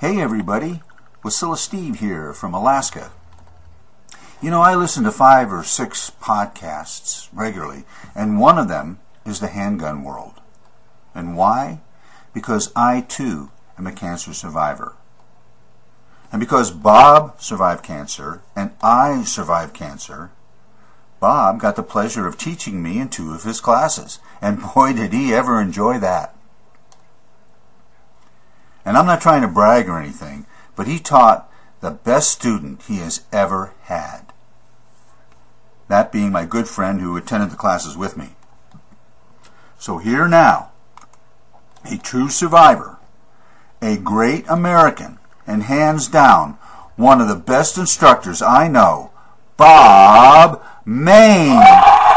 Hey everybody, Wasilla Steve here from Alaska. You know, I listen to five or six podcasts regularly, and one of them is the Handgun World. And why? Because I too am a cancer survivor. And because Bob survived cancer and I survived cancer, Bob got the pleasure of teaching me in two of his classes, and boy did he ever enjoy that. And I'm not trying to brag or anything, but he taught the best student he has ever had. That being my good friend who attended the classes with me. So here now, a true survivor, a great American, and hands down, one of the best instructors I know, Bob Mayne.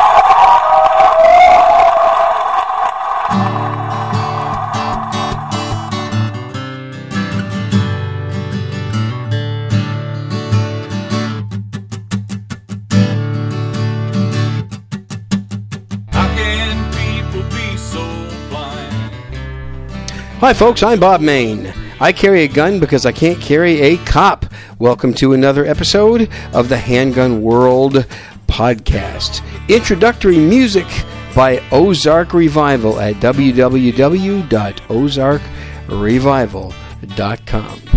Hi, folks. I'm Bob Mayne. I carry a gun because I can't carry a cop. Welcome to another episode of the Handgun World podcast. Introductory music by Ozark Revival at www.ozarkrevival.com.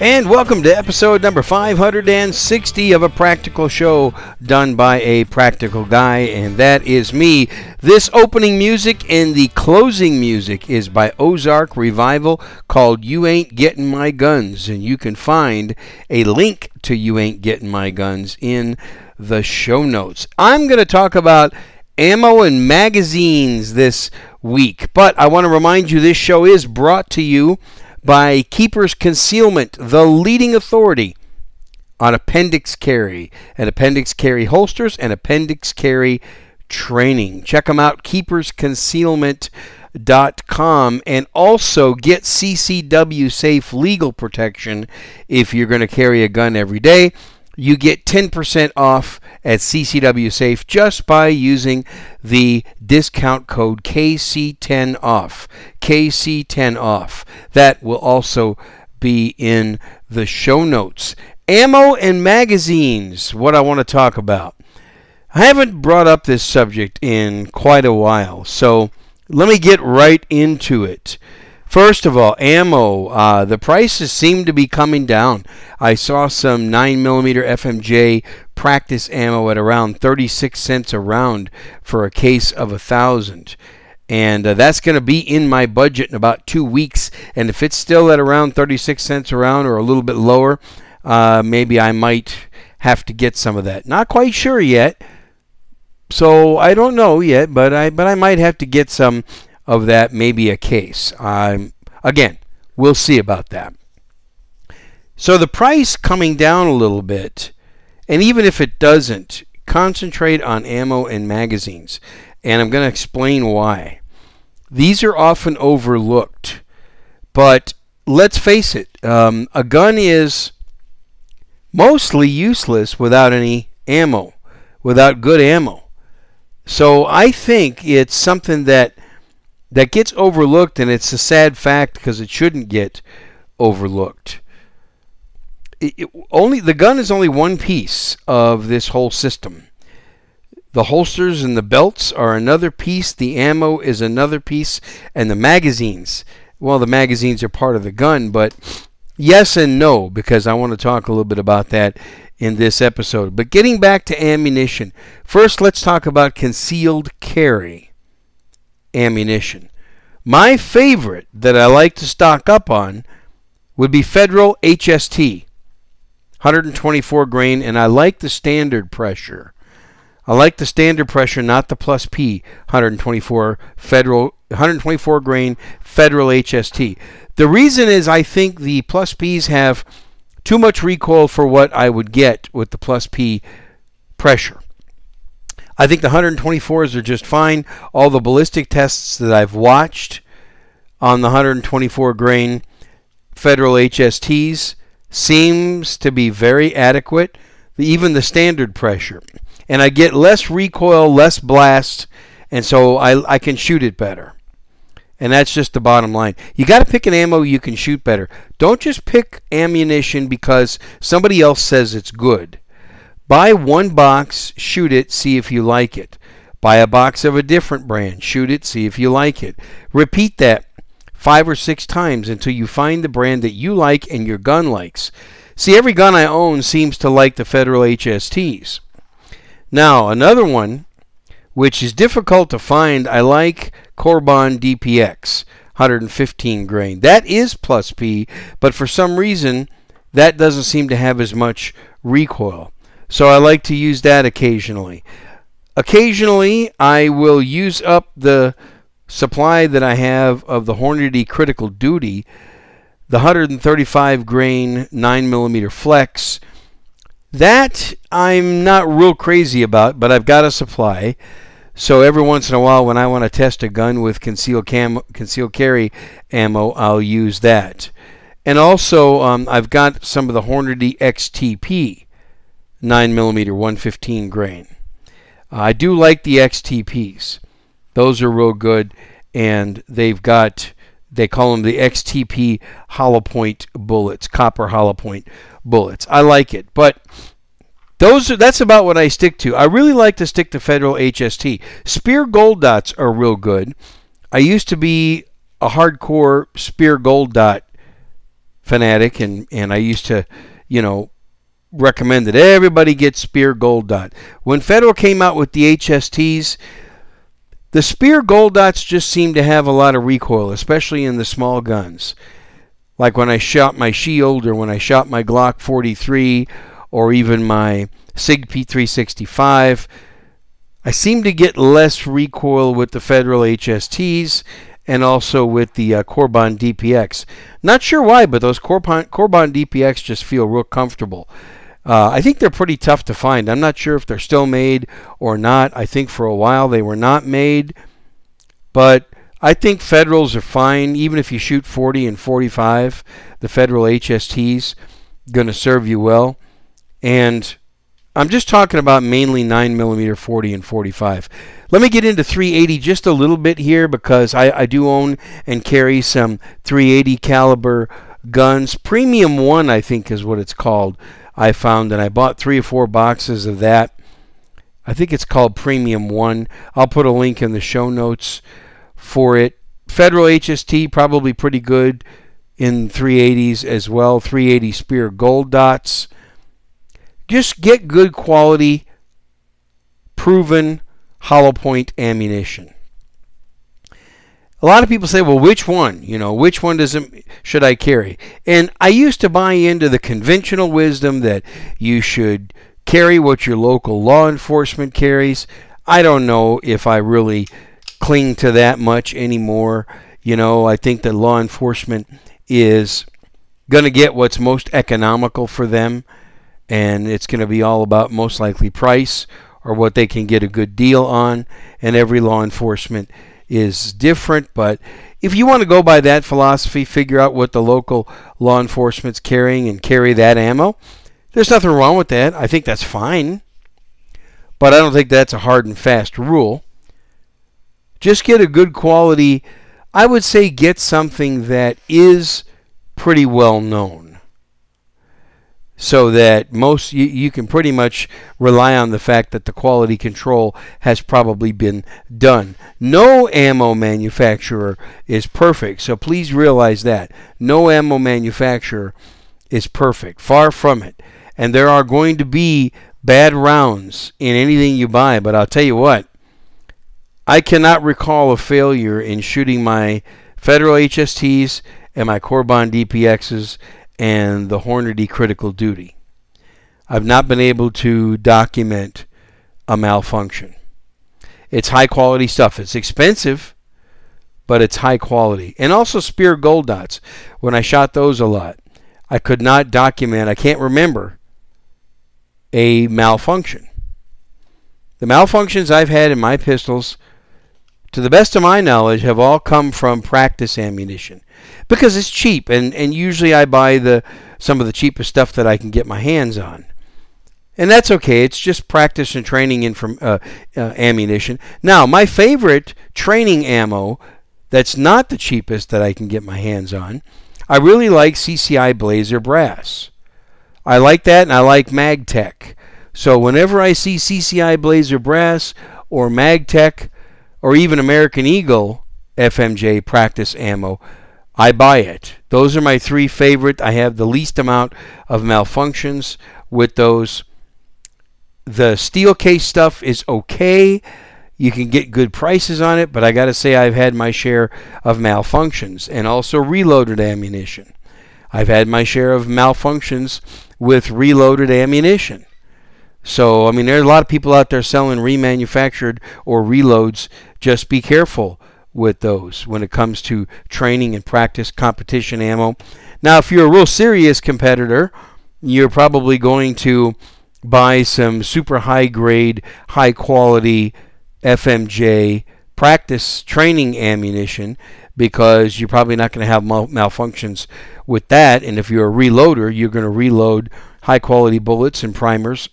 And welcome to episode number 560 of a practical show done by a practical guy, and that is me. This opening music and the closing music is by Ozark Revival called You Ain't Getting My Guns, and you can find a link to You Ain't Getting My Guns in the show notes. I'm going to talk about ammo and magazines this week, but I want to remind you this show is brought to you by Keepers Concealment, the leading authority on appendix carry and appendix carry holsters and appendix carry training. Check them out, keepersconcealment.com, and also get CCW safe legal protection if you're going to carry a gun every day you get 10% off at CCW Safe just by using the discount code KC10OFF. KC10OFF. That will also be in the show notes. Ammo and magazines, what I want to talk about. I haven't brought up this subject in quite a while, so let me get right into it. First of all, ammo. Uh, the prices seem to be coming down. I saw some 9mm FMJ practice ammo at around 36 cents a round for a case of a thousand. And uh, that's going to be in my budget in about two weeks. And if it's still at around 36 cents a round or a little bit lower, uh, maybe I might have to get some of that. Not quite sure yet. So I don't know yet, but I but I might have to get some of that may be a case. Um, again, we'll see about that. So the price coming down a little bit, and even if it doesn't, concentrate on ammo and magazines. And I'm going to explain why. These are often overlooked, but let's face it, um, a gun is mostly useless without any ammo, without good ammo. So I think it's something that that gets overlooked, and it's a sad fact because it shouldn't get overlooked. It, it, only the gun is only one piece of this whole system. The holsters and the belts are another piece. The ammo is another piece, and the magazines. Well, the magazines are part of the gun, but yes and no because I want to talk a little bit about that in this episode. But getting back to ammunition, first let's talk about concealed carry ammunition. My favorite that I like to stock up on would be Federal HST, 124 grain, and I like the standard pressure. I like the standard pressure, not the plus P 124 Federal 124 grain Federal HST. The reason is I think the plus Ps have too much recoil for what I would get with the plus P pressure. I think the 124s are just fine. All the ballistic tests that I've watched on the 124 grain Federal HSTs seems to be very adequate. Even the standard pressure. and I get less recoil, less blast, and so I, I can shoot it better. And that's just the bottom line. You got to pick an ammo you can shoot better. Don't just pick ammunition because somebody else says it's good. Buy one box, shoot it, see if you like it. Buy a box of a different brand, shoot it, see if you like it. Repeat that five or six times until you find the brand that you like and your gun likes. See, every gun I own seems to like the Federal HSTs. Now, another one, which is difficult to find, I like Corbon DPX 115 grain. That is plus P, but for some reason, that doesn't seem to have as much recoil. So I like to use that occasionally. Occasionally, I will use up the supply that I have of the Hornady Critical Duty, the 135 grain 9mm flex. That I'm not real crazy about, but I've got a supply. So every once in a while, when I want to test a gun with concealed cam concealed carry ammo, I'll use that. And also, um, I've got some of the Hornady XTP 9mm 115 grain. I do like the XTPs. Those are real good, and they've got they call them the XTP hollow point bullets, copper hollow point bullets. I like it, but those are, that's about what I stick to. I really like to stick to Federal HST. Speer gold dots are real good. I used to be a hardcore Speer gold dot fanatic, and and I used to, you know, recommend that everybody get Speer gold dot. When Federal came out with the HSTs, the Speer Gold Dots just seem to have a lot of recoil, especially in the small guns. Like when I shot my Shield or when I shot my Glock 43 or even my SIG P365, I seem to get less recoil with the Federal HSTs and also with the uh, Corbon DPX. Not sure why, but those Corbon, Corbon DPX just feel real comfortable. Uh, I think they're pretty tough to find. I'm not sure if they're still made or not. I think for a while they were not made. But I think Federals are fine, even if you shoot 40 and 45. The Federal HST's going to serve you well. And I'm just talking about mainly 9mm 40 and 45. Let me get into 380 just a little bit here because I, I do own and carry some 380 caliber guns. Premium 1, I think, is what it's called. I found, and I bought three or four boxes of that. I think it's called Premium One. I'll put a link in the show notes for it. Federal HST probably pretty good in 380s as well. 380 Speer Gold Dots. Just get good quality, proven hollow point ammunition a lot of people say, well, which one? You know, which one does it, should I carry? And I used to buy into the conventional wisdom that you should carry what your local law enforcement carries. I don't know if I really cling to that much anymore. You know, I think that law enforcement is going to get what's most economical for them, and it's going to be all about most likely price or what they can get a good deal on. And every law enforcement is different, but if you want to go by that philosophy, figure out what the local law enforcement's carrying and carry that ammo, there's nothing wrong with that. I think that's fine. But I don't think that's a hard and fast rule. Just get a good quality, I would say get something that is pretty well known so that most you, you can pretty much rely on the fact that the quality control has probably been done. No ammo manufacturer is perfect, so please realize that. No ammo manufacturer is perfect. Far from it. And there are going to be bad rounds in anything you buy, but I'll tell you what. I cannot recall a failure in shooting my Federal HSTs and my Corbon DPXs and the Hornady critical duty. I've not been able to document a malfunction. It's high quality stuff. It's expensive, but it's high quality. And also Speer Gold Dots. When I shot those a lot, I could not document, I can't remember a malfunction. The malfunctions I've had in my pistols, to the best of my knowledge, have all come from practice ammunition because it's cheap and, and usually I buy the some of the cheapest stuff that I can get my hands on. And that's okay. It's just practice and training inform, uh, uh, ammunition. Now, my favorite training ammo that's not the cheapest that I can get my hands on, I really like CCI Blazer Brass. I like that, and I like MagTech. So whenever I see CCI Blazer Brass or MagTech or even American Eagle FMJ practice ammo, I buy it. Those are my three favorite. I have the least amount of malfunctions with those. The steel case stuff is okay. You can get good prices on it, but I got to say I've had my share of malfunctions and also reloaded ammunition. I've had my share of malfunctions with reloaded ammunition. So, I mean, there are a lot of people out there selling remanufactured or reloads. Just be careful with those when it comes to training and practice competition ammo. Now, if you're a real serious competitor, you're probably going to buy some super high grade, high quality FMJ practice training ammunition because you're probably not going to have mal- malfunctions with that. And if you're a reloader, you're going to reload high quality bullets and primers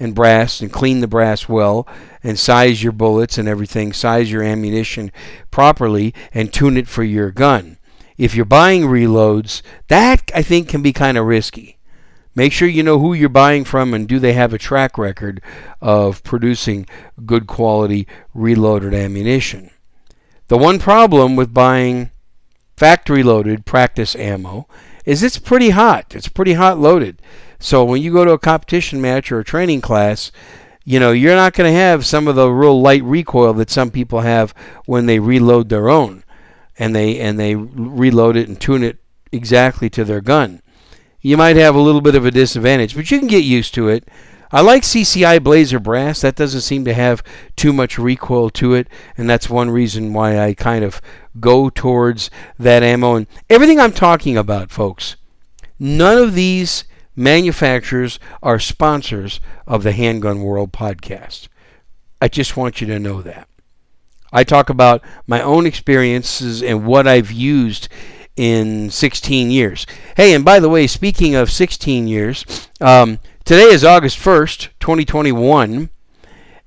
and brass and clean the brass well and size your bullets and everything, size your ammunition properly and tune it for your gun. If you're buying reloads, that I think can be kind of risky. Make sure you know who you're buying from and do they have a track record of producing good quality reloaded ammunition. The one problem with buying factory loaded practice ammo is it's pretty hot. It's pretty hot loaded. So when you go to a competition match or a training class, you know, you're not going to have some of the real light recoil that some people have when they reload their own and they and they reload it and tune it exactly to their gun. You might have a little bit of a disadvantage, but you can get used to it. I like CCI Blazer Brass. That doesn't seem to have too much recoil to it, and that's one reason why I kind of go towards that ammo. And everything I'm talking about, folks, none of these manufacturers are sponsors of the Handgun World podcast. I just want you to know that. I talk about my own experiences and what I've used in 16 years. Hey, and by the way, speaking of 16 years, um, today is August 1st, 2021,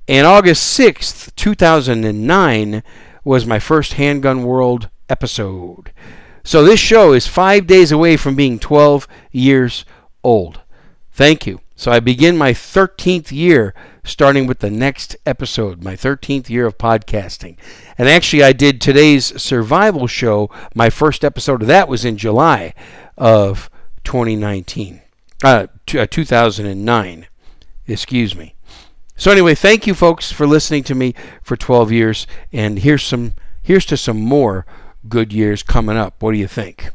and August 6th, 2009 was my first Handgun World episode. So this show is five days away from being 12 years old. Thank you. So I begin my 13th year starting with the next episode, my 13th year of podcasting. And actually, I did today's survival show. My first episode of that was in July of 2019, uh, 2009. Excuse me. So anyway, thank you folks for listening to me for 12 years and here's some here's to some more good years coming up. What do you think?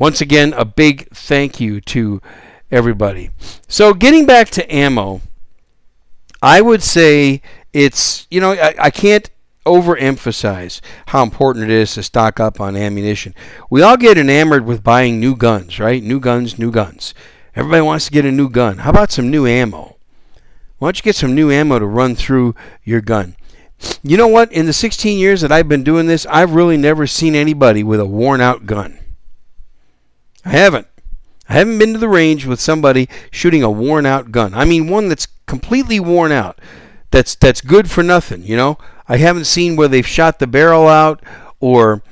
Once again, a big thank you to everybody. So, getting back to ammo, I would say it's, you know, I, I can't overemphasize how important it is to stock up on ammunition. We all get enamored with buying new guns, right? New guns, new guns. Everybody wants to get a new gun. How about some new ammo? Why don't you get some new ammo to run through your gun? You know what? In the 16 years that I've been doing this, I've really never seen anybody with a worn out gun. I haven't. I haven't been to the range with somebody shooting a worn out gun. I mean one that's completely worn out. That's that's good for nothing, you know? I haven't seen where they've shot the barrel out or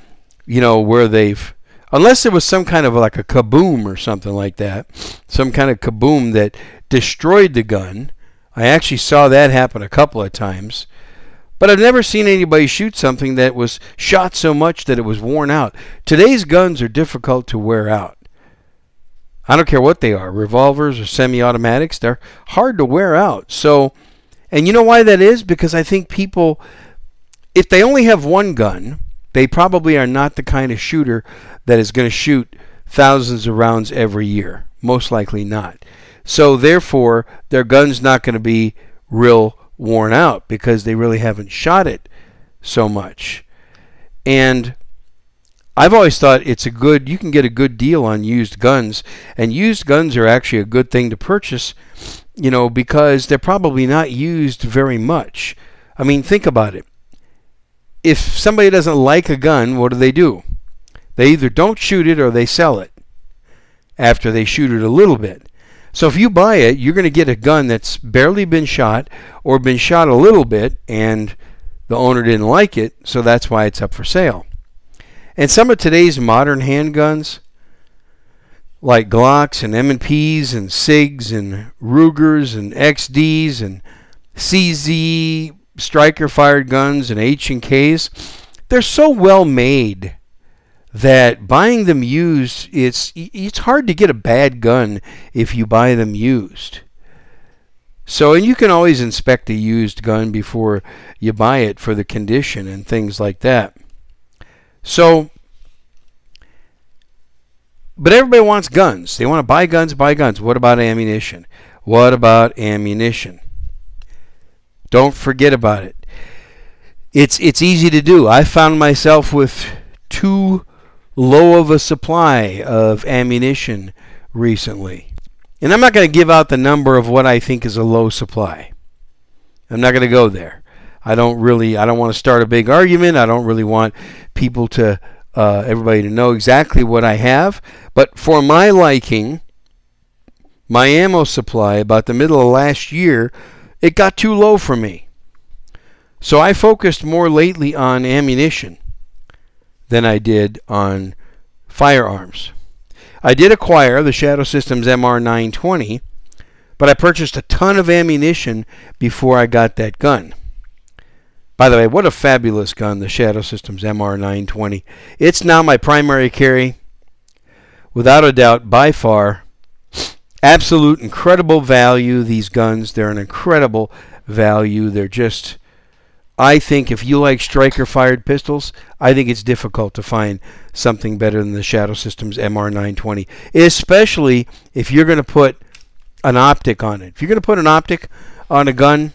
you know where they've unless there was some kind of like a kaboom or something like that, some kind of kaboom that destroyed the gun. I actually saw that happen a couple of times. But I've never seen anybody shoot something that was shot so much that it was worn out. Today's guns are difficult to wear out. I don't care what they are, revolvers or semi-automatics, they're hard to wear out. So, and you know why that is? Because I think people if they only have one gun, they probably are not the kind of shooter that is going to shoot thousands of rounds every year. Most likely not. So therefore, their gun's not going to be real worn out because they really haven't shot it so much. And I've always thought it's a good, you can get a good deal on used guns, and used guns are actually a good thing to purchase, you know, because they're probably not used very much. I mean, think about it. If somebody doesn't like a gun, what do they do? They either don't shoot it or they sell it after they shoot it a little bit. So if you buy it, you're going to get a gun that's barely been shot or been shot a little bit and the owner didn't like it, so that's why it's up for sale. And some of today's modern handguns, like Glocks and M&Ps and SIGs and Rugers and XDs and CZ striker fired guns and H and Ks, they're so well made that buying them used it's it's hard to get a bad gun if you buy them used. So and you can always inspect a used gun before you buy it for the condition and things like that. So but everybody wants guns. They want to buy guns, buy guns. What about ammunition? What about ammunition? Don't forget about it. It's it's easy to do. I found myself with too low of a supply of ammunition recently. And I'm not going to give out the number of what I think is a low supply. I'm not going to go there. I don't really I don't want to start a big argument. I don't really want people to uh, everybody to know exactly what I have. But for my liking, my ammo supply about the middle of last year, it got too low for me. So I focused more lately on ammunition than I did on firearms. I did acquire the Shadow Systems MR920, but I purchased a ton of ammunition before I got that gun. By the way, what a fabulous gun, the Shadow Systems MR920. It's now my primary carry. Without a doubt, by far, absolute incredible value, these guns. They're an incredible value. They're just, I think, if you like striker fired pistols, I think it's difficult to find something better than the Shadow Systems MR920, especially if you're going to put an optic on it. If you're going to put an optic on a gun,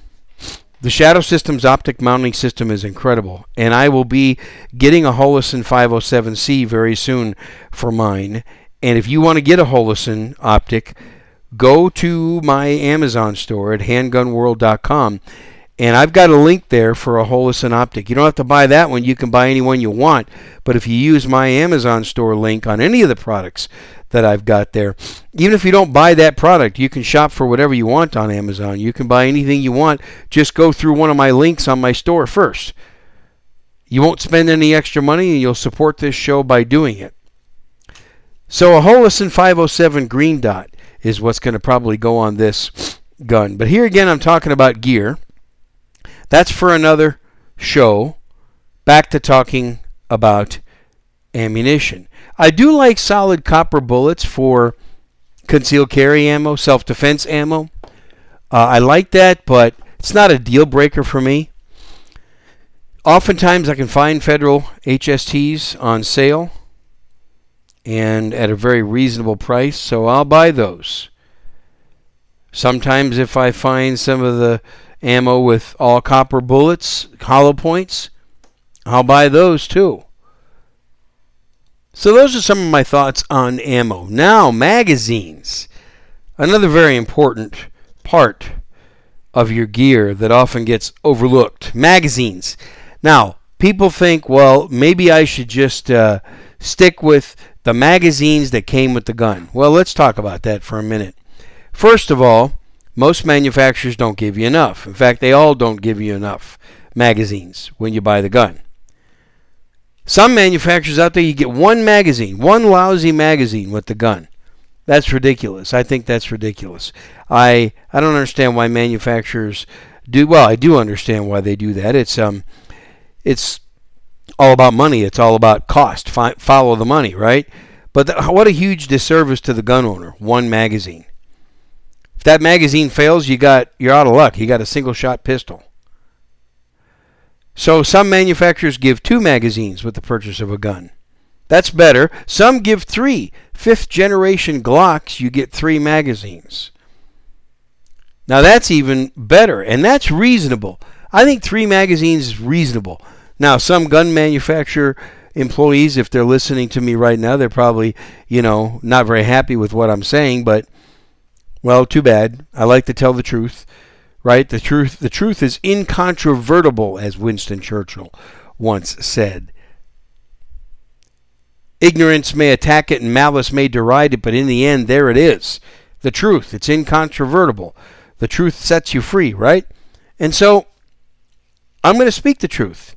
the Shadow Systems optic mounting system is incredible, and I will be getting a Holosun 507C very soon for mine. And if you want to get a Holosun optic, go to my Amazon store at handgunworld.com, and I've got a link there for a Holosun optic. You don't have to buy that one; you can buy any one you want. But if you use my Amazon store link on any of the products that I've got there. Even if you don't buy that product, you can shop for whatever you want on Amazon. You can buy anything you want. Just go through one of my links on my store first. You won't spend any extra money and you'll support this show by doing it. So a Holosun 507 green dot is what's going to probably go on this gun. But here again, I'm talking about gear. That's for another show. Back to talking about ammunition. I do like solid copper bullets for concealed carry ammo, self defense ammo. Uh, I like that, but it's not a deal breaker for me. Oftentimes, I can find federal HSTs on sale and at a very reasonable price, so I'll buy those. Sometimes, if I find some of the ammo with all copper bullets, hollow points, I'll buy those too. So those are some of my thoughts on ammo. Now, magazines. Another very important part of your gear that often gets overlooked. Magazines. Now, people think, well, maybe I should just uh, stick with the magazines that came with the gun. Well, let's talk about that for a minute. First of all, most manufacturers don't give you enough. In fact, they all don't give you enough magazines when you buy the gun. Some manufacturers out there, you get one magazine, one lousy magazine with the gun. That's ridiculous. I think that's ridiculous. I I don't understand why manufacturers do. Well, I do understand why they do that. It's um, it's all about money. It's all about cost. Follow the money, right? But what a huge disservice to the gun owner. One magazine. If that magazine fails, you got you're out of luck. You got a single shot pistol. So some manufacturers give two magazines with the purchase of a gun. That's better. Some give three. Fifth generation Glocks, you get three magazines. Now that's even better, and that's reasonable. I think three magazines is reasonable. Now, some gun manufacturer employees, if they're listening to me right now, they're probably, you know, not very happy with what I'm saying, but, well, too bad. I like to tell the truth right? The truth, the truth is incontrovertible, as Winston Churchill once said. Ignorance may attack it and malice may deride it, but in the end, there it is. the truth. It's incontrovertible. The truth sets you free, right? And so I'm going to speak the truth.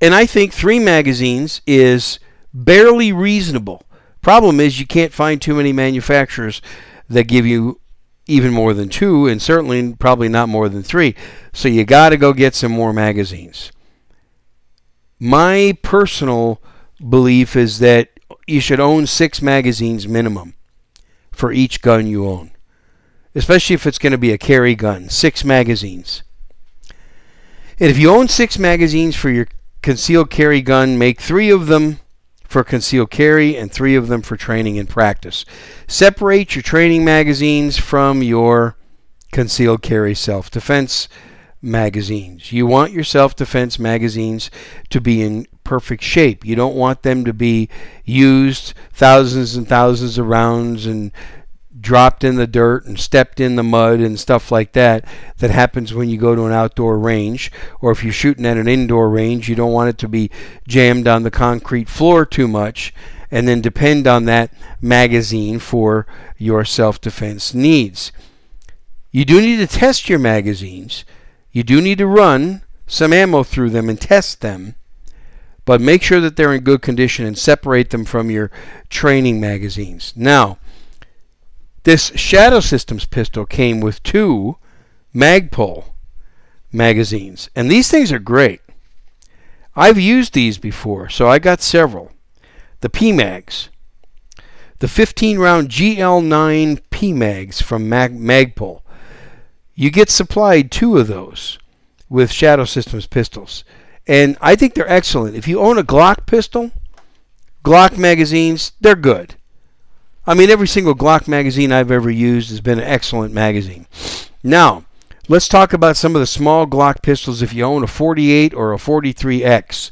And I think three magazines is barely reasonable. Problem is, you can't find too many manufacturers that give you even more than two, and certainly probably not more than three. So you got to go get some more magazines. My personal belief is that you should own six magazines minimum for each gun you own, especially if it's going to be a carry gun. Six magazines. And if you own six magazines for your concealed carry gun, make three of them for concealed carry and three of them for training and practice. Separate your training magazines from your concealed carry self defense magazines. You want your self defense magazines to be in perfect shape. You don't want them to be used thousands and thousands of rounds and dropped in the dirt and stepped in the mud and stuff like that that happens when you go to an outdoor range or if you're shooting at an indoor range you don't want it to be jammed on the concrete floor too much and then depend on that magazine for your self-defense needs. You do need to test your magazines. You do need to run some ammo through them and test them but make sure that they're in good condition and separate them from your training magazines. Now this Shadow Systems pistol came with two Magpul magazines, and these things are great. I've used these before, so I got several. The PMags, the 15 round GL9 PMags from Mag- Magpul. You get supplied two of those with Shadow Systems pistols, and I think they're excellent. If you own a Glock pistol, Glock magazines, they're good. I mean, every single Glock magazine I've ever used has been an excellent magazine. Now, let's talk about some of the small Glock pistols if you own a 48 or a 43X.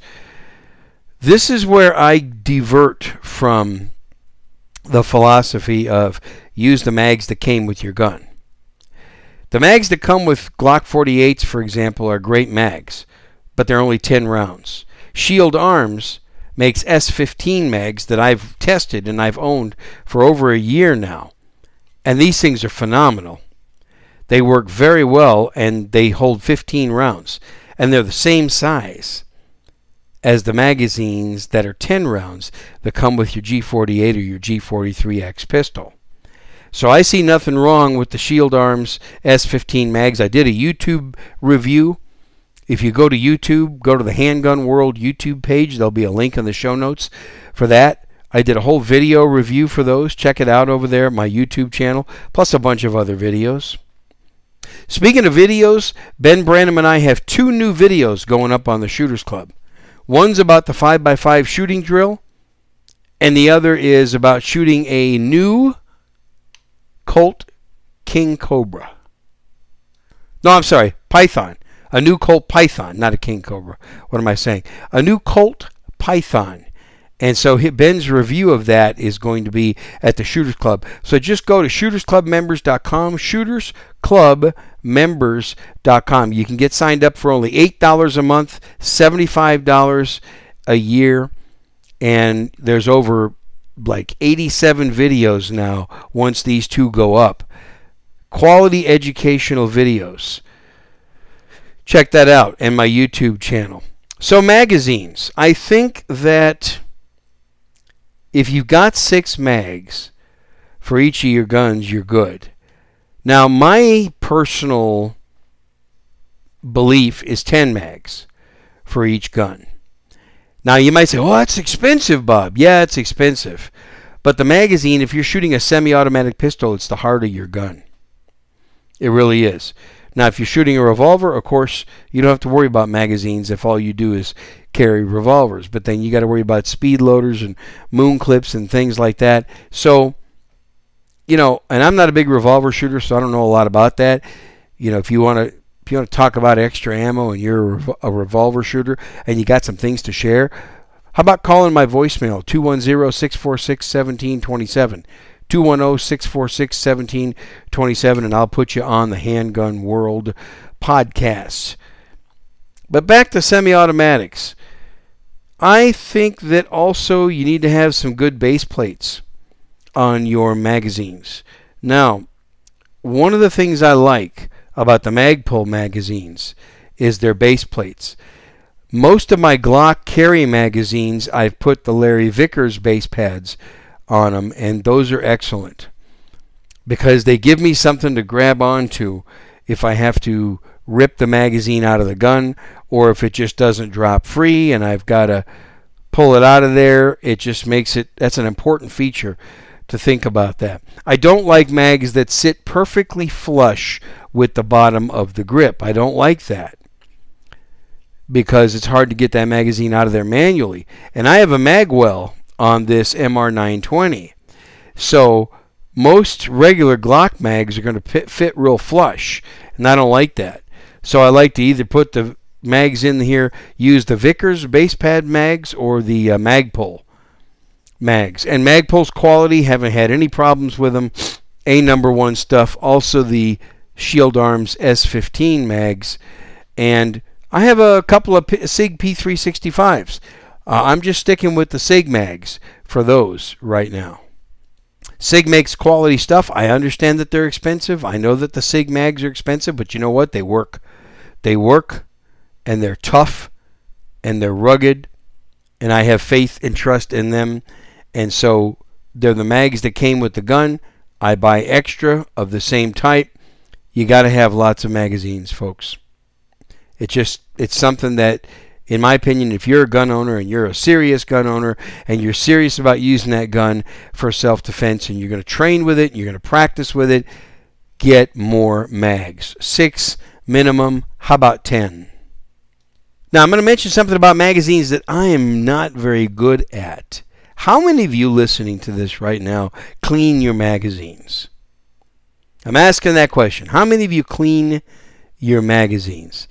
This is where I divert from the philosophy of use the mags that came with your gun. The mags that come with Glock 48s, for example, are great mags, but they're only 10 rounds. Shield Arms makes S15 mags that I've tested and I've owned for over a year now. And these things are phenomenal. They work very well and they hold 15 rounds. And they're the same size as the magazines that are 10 rounds that come with your G48 or your G43X pistol. So I see nothing wrong with the Shield Arms S15 mags. I did a YouTube review if you go to YouTube, go to the Handgun World YouTube page. There'll be a link in the show notes for that. I did a whole video review for those. Check it out over there, my YouTube channel, plus a bunch of other videos. Speaking of videos, Ben Branam and I have two new videos going up on the Shooters Club. One's about the 5x5 shooting drill, and the other is about shooting a new Colt King Cobra. No, I'm sorry, Python a new Colt Python, not a King Cobra. What am I saying? A new Colt Python. And so Ben's review of that is going to be at the Shooters Club. So just go to shootersclubmembers.com, shootersclubmembers.com. You can get signed up for only $8 a month, $75 a year, and there's over like 87 videos now once these two go up. Quality educational videos check that out and my YouTube channel. So, magazines. I think that if you've got six mags for each of your guns, you're good. Now, my personal belief is 10 mags for each gun. Now, you might say, oh, that's expensive, Bob. Yeah, it's expensive. But the magazine, if you're shooting a semi automatic pistol, it's the heart of your gun. It really is. Now, if you're shooting a revolver, of course, you don't have to worry about magazines if all you do is carry revolvers. But then you got to worry about speed loaders and moon clips and things like that. So, you know, and I'm not a big revolver shooter, so I don't know a lot about that. You know, if you want to if you want to talk about extra ammo and you're a revolver shooter and you got some things to share, how about calling my voicemail 210 646 1727? 210 646 1727, and I'll put you on the Handgun World podcast. But back to semi automatics. I think that also you need to have some good base plates on your magazines. Now, one of the things I like about the Magpul magazines is their base plates. Most of my Glock carry magazines, I've put the Larry Vickers base pads on them, and those are excellent because they give me something to grab onto if I have to rip the magazine out of the gun or if it just doesn't drop free and I've got to pull it out of there. It just makes it, that's an important feature to think about that. I don't like mags that sit perfectly flush with the bottom of the grip. I don't like that because it's hard to get that magazine out of there manually. And I have a magwell on this MR920. So most regular Glock mags are going to fit real flush, and I don't like that. So I like to either put the mags in here, use the Vickers base pad mags or the uh, Magpul mags. And Magpul's quality, haven't had any problems with them. A number one stuff. Also the Shield Arms S15 mags. And I have a couple of P- SIG P365s. Uh, I'm just sticking with the SIG mags for those right now. SIG makes quality stuff. I understand that they're expensive. I know that the SIG mags are expensive, but you know what? They work. They work and they're tough and they're rugged and I have faith and trust in them. And so they're the mags that came with the gun. I buy extra of the same type. You got to have lots of magazines, folks. It's just it's something that in my opinion, if you're a gun owner and you're a serious gun owner and you're serious about using that gun for self defense and you're going to train with it, you're going to practice with it, get more mags. Six minimum. How about 10? Now, I'm going to mention something about magazines that I am not very good at. How many of you listening to this right now clean your magazines? I'm asking that question. How many of you clean your magazines?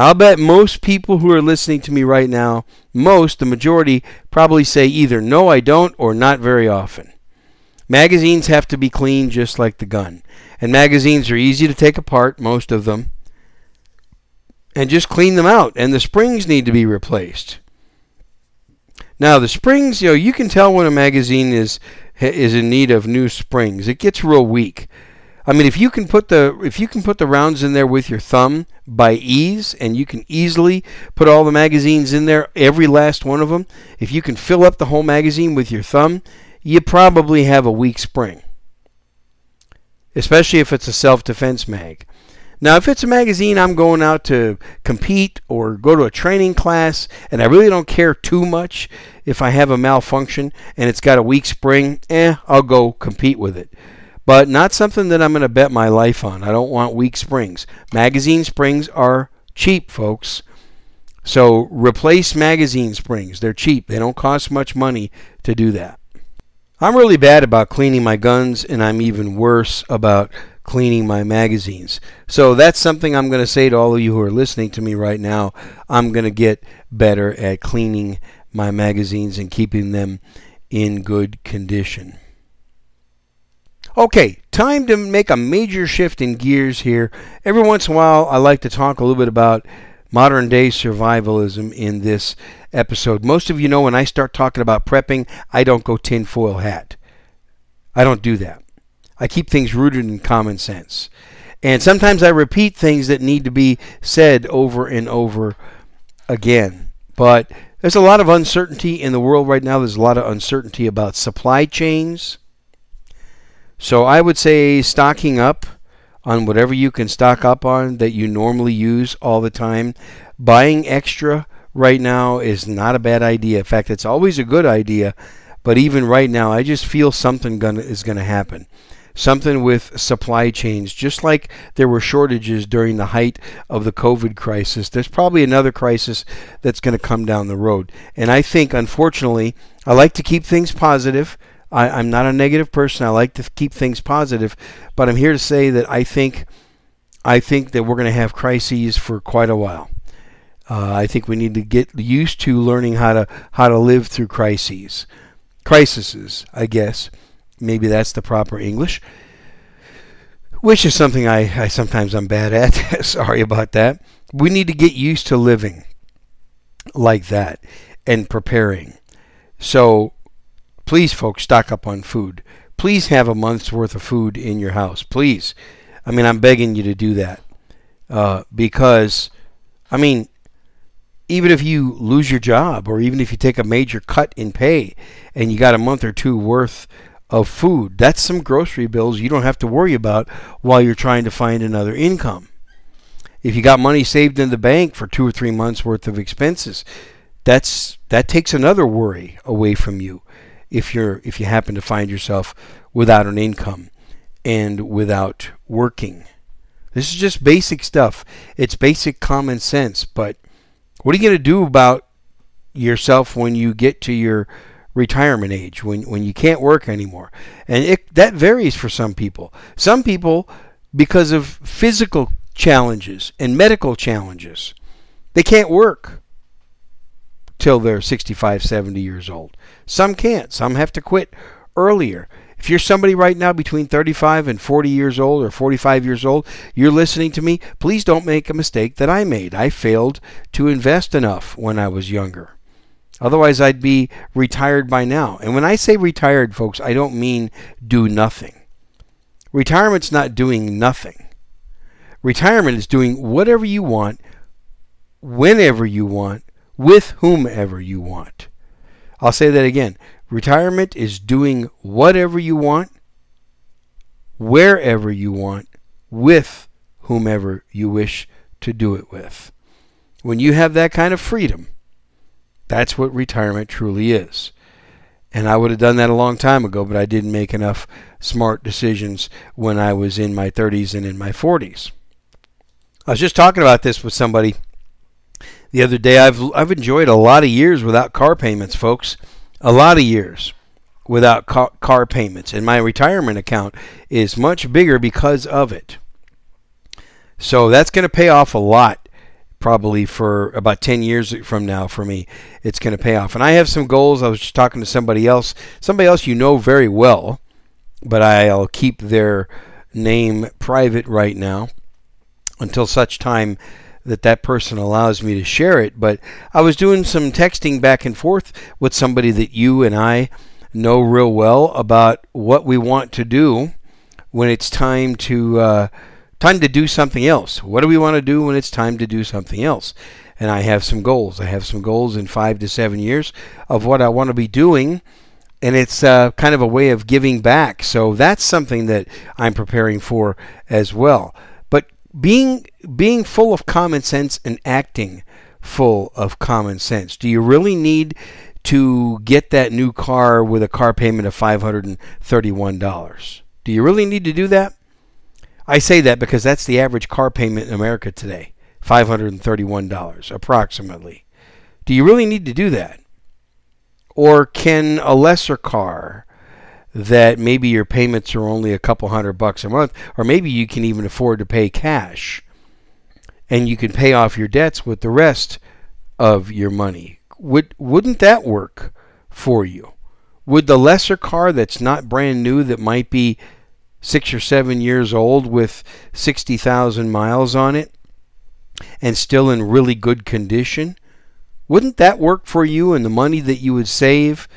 I'll bet most people who are listening to me right now, most, the majority, probably say either no, I don't, or not very often. Magazines have to be cleaned just like the gun. And magazines are easy to take apart, most of them, and just clean them out. And the springs need to be replaced. Now, the springs, you know, you can tell when a magazine is is in need of new springs. It gets real weak. I mean, if you can put the if you can put the rounds in there with your thumb by ease, and you can easily put all the magazines in there, every last one of them. If you can fill up the whole magazine with your thumb, you probably have a weak spring. Especially if it's a self-defense mag. Now, if it's a magazine I'm going out to compete or go to a training class, and I really don't care too much if I have a malfunction and it's got a weak spring, eh, I'll go compete with it but not something that I'm going to bet my life on. I don't want weak springs. Magazine springs are cheap, folks. So replace magazine springs. They're cheap. They don't cost much money to do that. I'm really bad about cleaning my guns, and I'm even worse about cleaning my magazines. So that's something I'm going to say to all of you who are listening to me right now. I'm going to get better at cleaning my magazines and keeping them in good condition. Okay, time to make a major shift in gears here. Every once in a while, I like to talk a little bit about modern day survivalism in this episode. Most of you know when I start talking about prepping, I don't go tinfoil hat. I don't do that. I keep things rooted in common sense. And sometimes I repeat things that need to be said over and over again. But there's a lot of uncertainty in the world right now. There's a lot of uncertainty about supply chains so I would say stocking up on whatever you can stock up on that you normally use all the time. Buying extra right now is not a bad idea. In fact, it's always a good idea. But even right now, I just feel something gonna, is going to happen. Something with supply chains, just like there were shortages during the height of the COVID crisis. There's probably another crisis that's going to come down the road. And I think, unfortunately, I like to keep things positive. I, am not a negative person. I like to keep things positive, but I'm here to say that I think I think that we're going to have crises for quite a while. Uh, I think we need to get used to learning how to how to live through crises, crises. I guess maybe that's the proper English, which is something I, I sometimes I'm bad at. Sorry about that. We need to get used to living like that and preparing. So Please, folks, stock up on food. please have a month's worth of food in your house. Please. I mean, I'm begging you to do that. Uh, because, I mean, even if you lose your job or even if you take a major cut in pay and you got a month or two worth of food, that's some grocery bills you don't have to worry about while you're trying to find another income. If you got money saved in the bank for two or three months worth of expenses, that's that takes another worry away from you if you're if you happen to find yourself without an income and without working. This is just basic stuff. It's basic common sense, but what are you going to do about yourself when you get to your retirement age, when, when you can't work anymore? And it, that varies for some people. Some people, because of physical challenges and medical challenges, they can't work till they're 65, 70 years old. Some can't. Some have to quit earlier. If you're somebody right now between 35 and 40 years old or 45 years old, you're listening to me, please don't make a mistake that I made. I failed to invest enough when I was younger. Otherwise, I'd be retired by now. And when I say retired, folks, I don't mean do nothing. Retirement's not doing nothing. Retirement is doing whatever you want, whenever you want, with whomever you want. I'll say that again. Retirement is doing whatever you want, wherever you want, with whomever you wish to do it with. When you have that kind of freedom, that's what retirement truly is. And I would have done that a long time ago, but I didn't make enough smart decisions when I was in my 30s and in my 40s. I was just talking about this with somebody the other day. I've I've enjoyed a lot of years without car payments, folks. A lot of years without car, car payments, and my retirement account is much bigger because of it. So that's going to pay off a lot probably for about 10 years from now for me. It's going to pay off. And i have some goals. I was just talking to somebody else. Somebody else you know very well but i'll keep their name private right now until such time that that person allows me to share it. But I was doing some texting back and forth with somebody that you and I know real well about what we want to do when it's time to uh, time to do something else. What do we want to do when it's time to do something else? And I have some goals. I have some goals in five to seven years of what I want to be doing. And it's uh, kind of a way of giving back. So that's something that I'm preparing for as well being being full of common sense and acting full of common sense. Do you really need to get that new car with a car payment of $531? Do you really need to do that? I say that because that's the average car payment in America today, $531 approximately. Do you really need to do that? Or can a lesser car that maybe your payments are only a couple hundred bucks a month, or maybe you can even afford to pay cash and you can pay off your debts with the rest of your money. Would wouldn't that work for you? Would the lesser car that's not brand new that might be 6 or 7 years old with 60,000 miles on it and still in really good condition, wouldn't that work for you and the money that you would save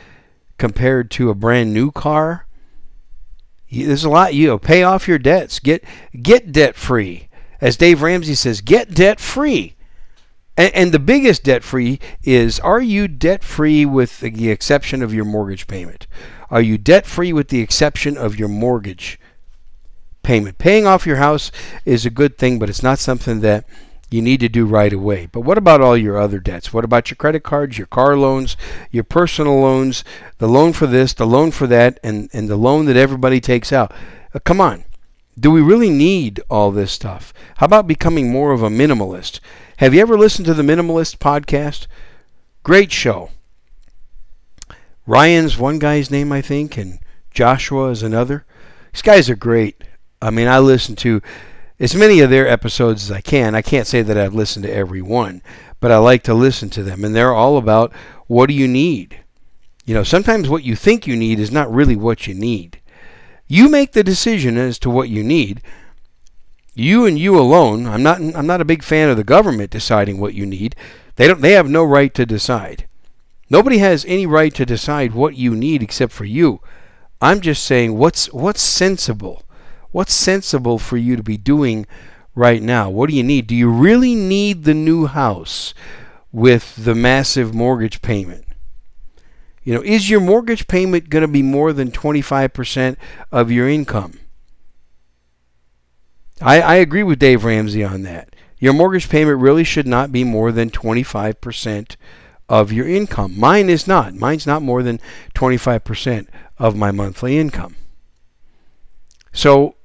compared to a brand new car. There's a lot. You know, pay off your debts. Get get debt free. As Dave Ramsey says, get debt free. And, and the biggest debt free is: Are you debt free with the exception of your mortgage payment? Are you debt free with the exception of your mortgage payment? Paying off your house is a good thing, but it's not something that you need to do right away. But what about all your other debts? What about your credit cards, your car loans, your personal loans, the loan for this, the loan for that, and, and the loan that everybody takes out? Uh, come on. Do we really need all this stuff? How about becoming more of a minimalist? Have you ever listened to the Minimalist podcast? Great show. Ryan's one guy's name, I think, and Joshua is another. These guys are great. I mean, I listen to as many of their episodes as I can. I can't say that I've listened to every one, but I like to listen to them. And they're all about what do you need? You know, sometimes what you think you need is not really what you need. You make the decision as to what you need. You and you alone. I'm not I'm not a big fan of the government deciding what you need. They don't they have no right to decide. Nobody has any right to decide what you need except for you. I'm just saying what's what's sensible. What's sensible for you to be doing right now? What do you need? Do you really need the new house with the massive mortgage payment? You know, is your mortgage payment going to be more than 25% of your income? I, I agree with Dave Ramsey on that. Your mortgage payment really should not be more than 25% of your income. Mine is not. Mine's not more than 25% of my monthly income. So,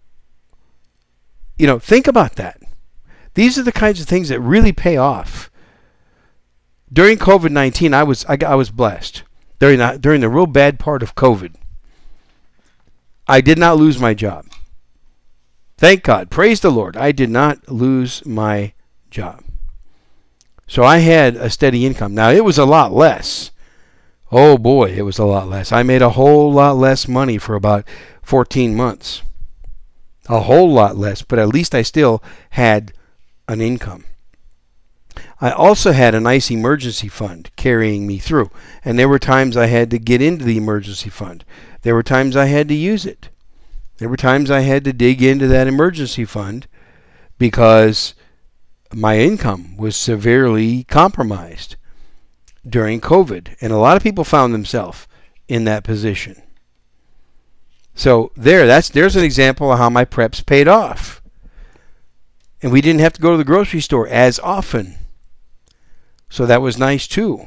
you know, think about that. These are the kinds of things that really pay off. During COVID 19, I was, I, I was blessed. During the, during the real bad part of COVID, I did not lose my job. Thank God. Praise the Lord. I did not lose my job. So I had a steady income. Now, it was a lot less. Oh boy, it was a lot less. I made a whole lot less money for about 14 months. A whole lot less, but at least I still had an income. I also had a nice emergency fund carrying me through, and there were times I had to get into the emergency fund. There were times I had to use it. There were times I had to dig into that emergency fund because my income was severely compromised during COVID. And a lot of people found themselves in that position. So there, that's there's an example of how my preps paid off. And we didn't have to go to the grocery store as often. So that was nice too.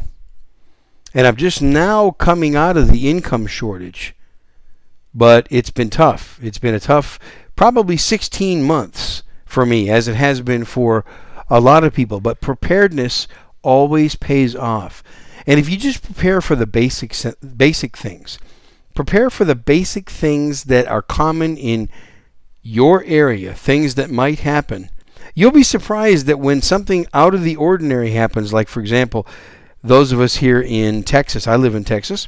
And I'm just now coming out of the income shortage but it's been tough. It's been a tough, probably 16 months for me, as it has been for a lot of people. But preparedness always pays off. And if you just prepare for the basic basic things, prepare for the basic things that are common in your area, things that might happen. You'll be surprised that when something out of the ordinary happens, like for example, those of us here in Texas, I live in Texas,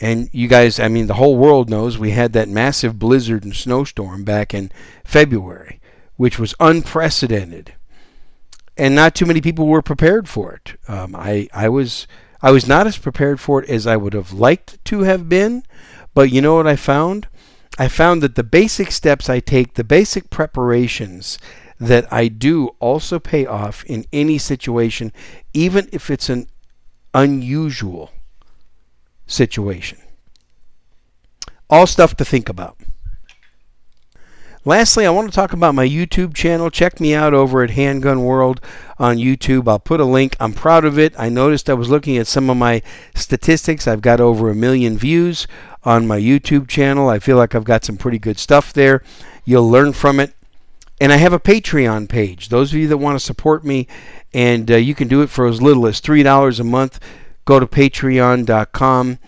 and you guys, I mean, the whole world knows we had that massive blizzard and snowstorm back in February, which was unprecedented. And not too many people were prepared for it. Um, I, I was I was not as prepared for it as I would have liked to have been, but you know what I found? I found that the basic steps I take, the basic preparations that I do also pay off in any situation, even if it's an unusual situation. All stuff to think about. Lastly, I want to talk about my YouTube channel. Check me out over at Handgun World on YouTube. I'll put a link. I'm proud of it. I noticed I was looking at some of my statistics. I've got over a million views on my YouTube channel. I feel like I've got some pretty good stuff there. You'll learn from it. And I have a Patreon page. Those of you that want to support me, and uh, you can do it for as little as $3 a month go to patreon.com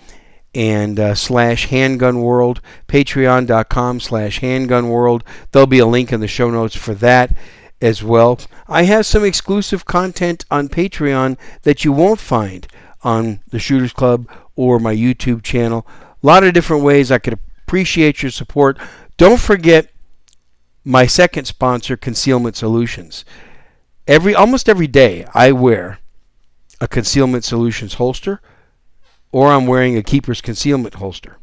and uh, slash handgun world patreon.com slash handgun world. There'll be a link in the show notes for that as well. I have some exclusive content on patreon that you won't find on the shooters club or my youtube channel. A lot of different ways i could appreciate your support. Don't forget my second sponsor concealment solutions. Every almost every day i wear a concealment solutions holster or I'm wearing a keeper's concealment holster.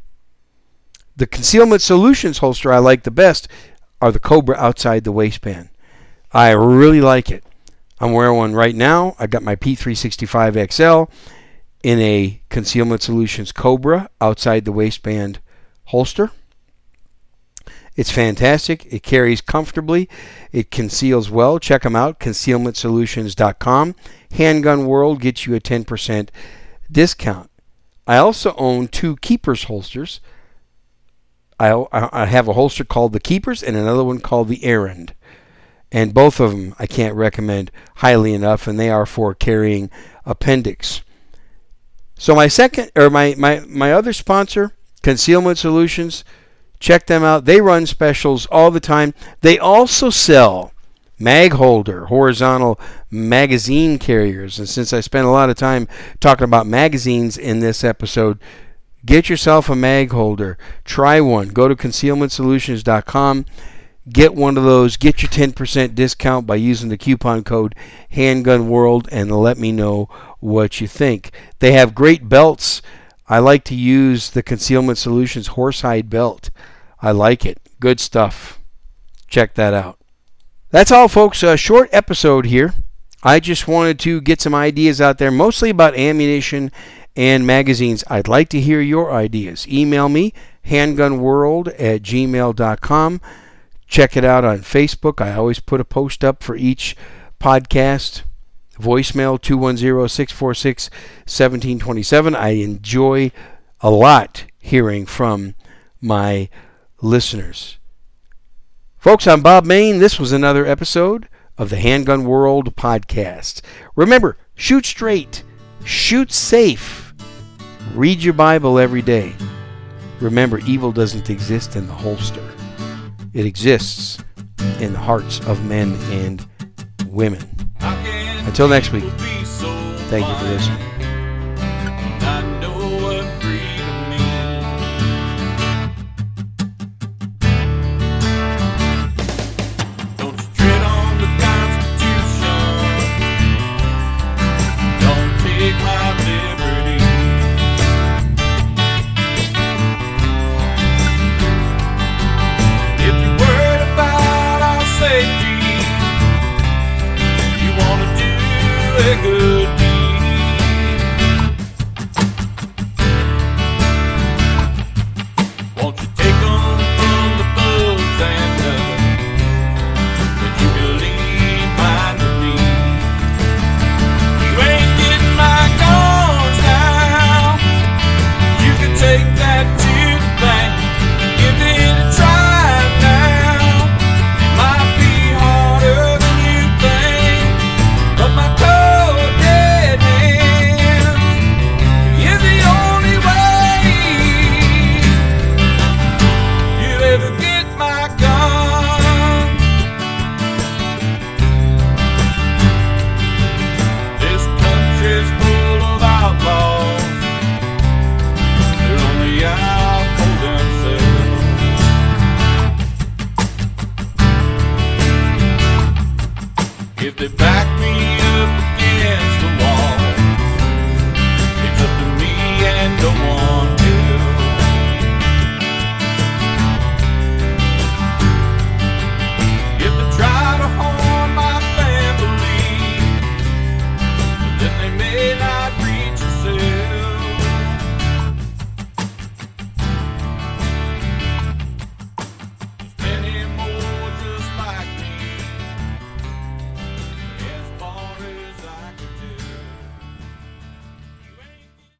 The concealment solutions holster I like the best are the Cobra outside the waistband. I really like it. I'm wearing one right now. I got my P365 XL in a Concealment Solutions Cobra outside the waistband holster. It's fantastic. It carries comfortably. It conceals well. Check them out, concealmentsolutions.com. Handgun World gets you a 10% discount. I also own two Keepers holsters. I, I have a holster called the Keepers and another one called the Errand. And both of them I can't recommend highly enough, and they are for carrying appendix. So my second or my, my, my other sponsor, Concealment Solutions, check them out. They run specials all the time. They also sell mag holder, horizontal magazine carriers. And since I spent a lot of time talking about magazines in this episode, get yourself a mag holder. Try one. Go to concealmentsolutions.com. Get one of those. Get your 10% discount by using the coupon code Handgun World and let me know what you think. They have great belts. I like to use the Concealment Solutions horsehide belt. I like it. Good stuff. Check that out. That's all, folks. A short episode here. I just wanted to get some ideas out there, mostly about ammunition and magazines. I'd like to hear your ideas. Email me, handgunworld at gmail.com. Check it out on Facebook. I always put a post up for each podcast. Voicemail 210 646 1727. I enjoy a lot hearing from my listeners. Folks, I'm Bob Mayne. This was another episode of the Handgun World podcast. Remember, shoot straight, shoot safe, read your Bible every day. Remember, evil doesn't exist in the holster, it exists in the hearts of men and women. Until next week, thank you for listening. Give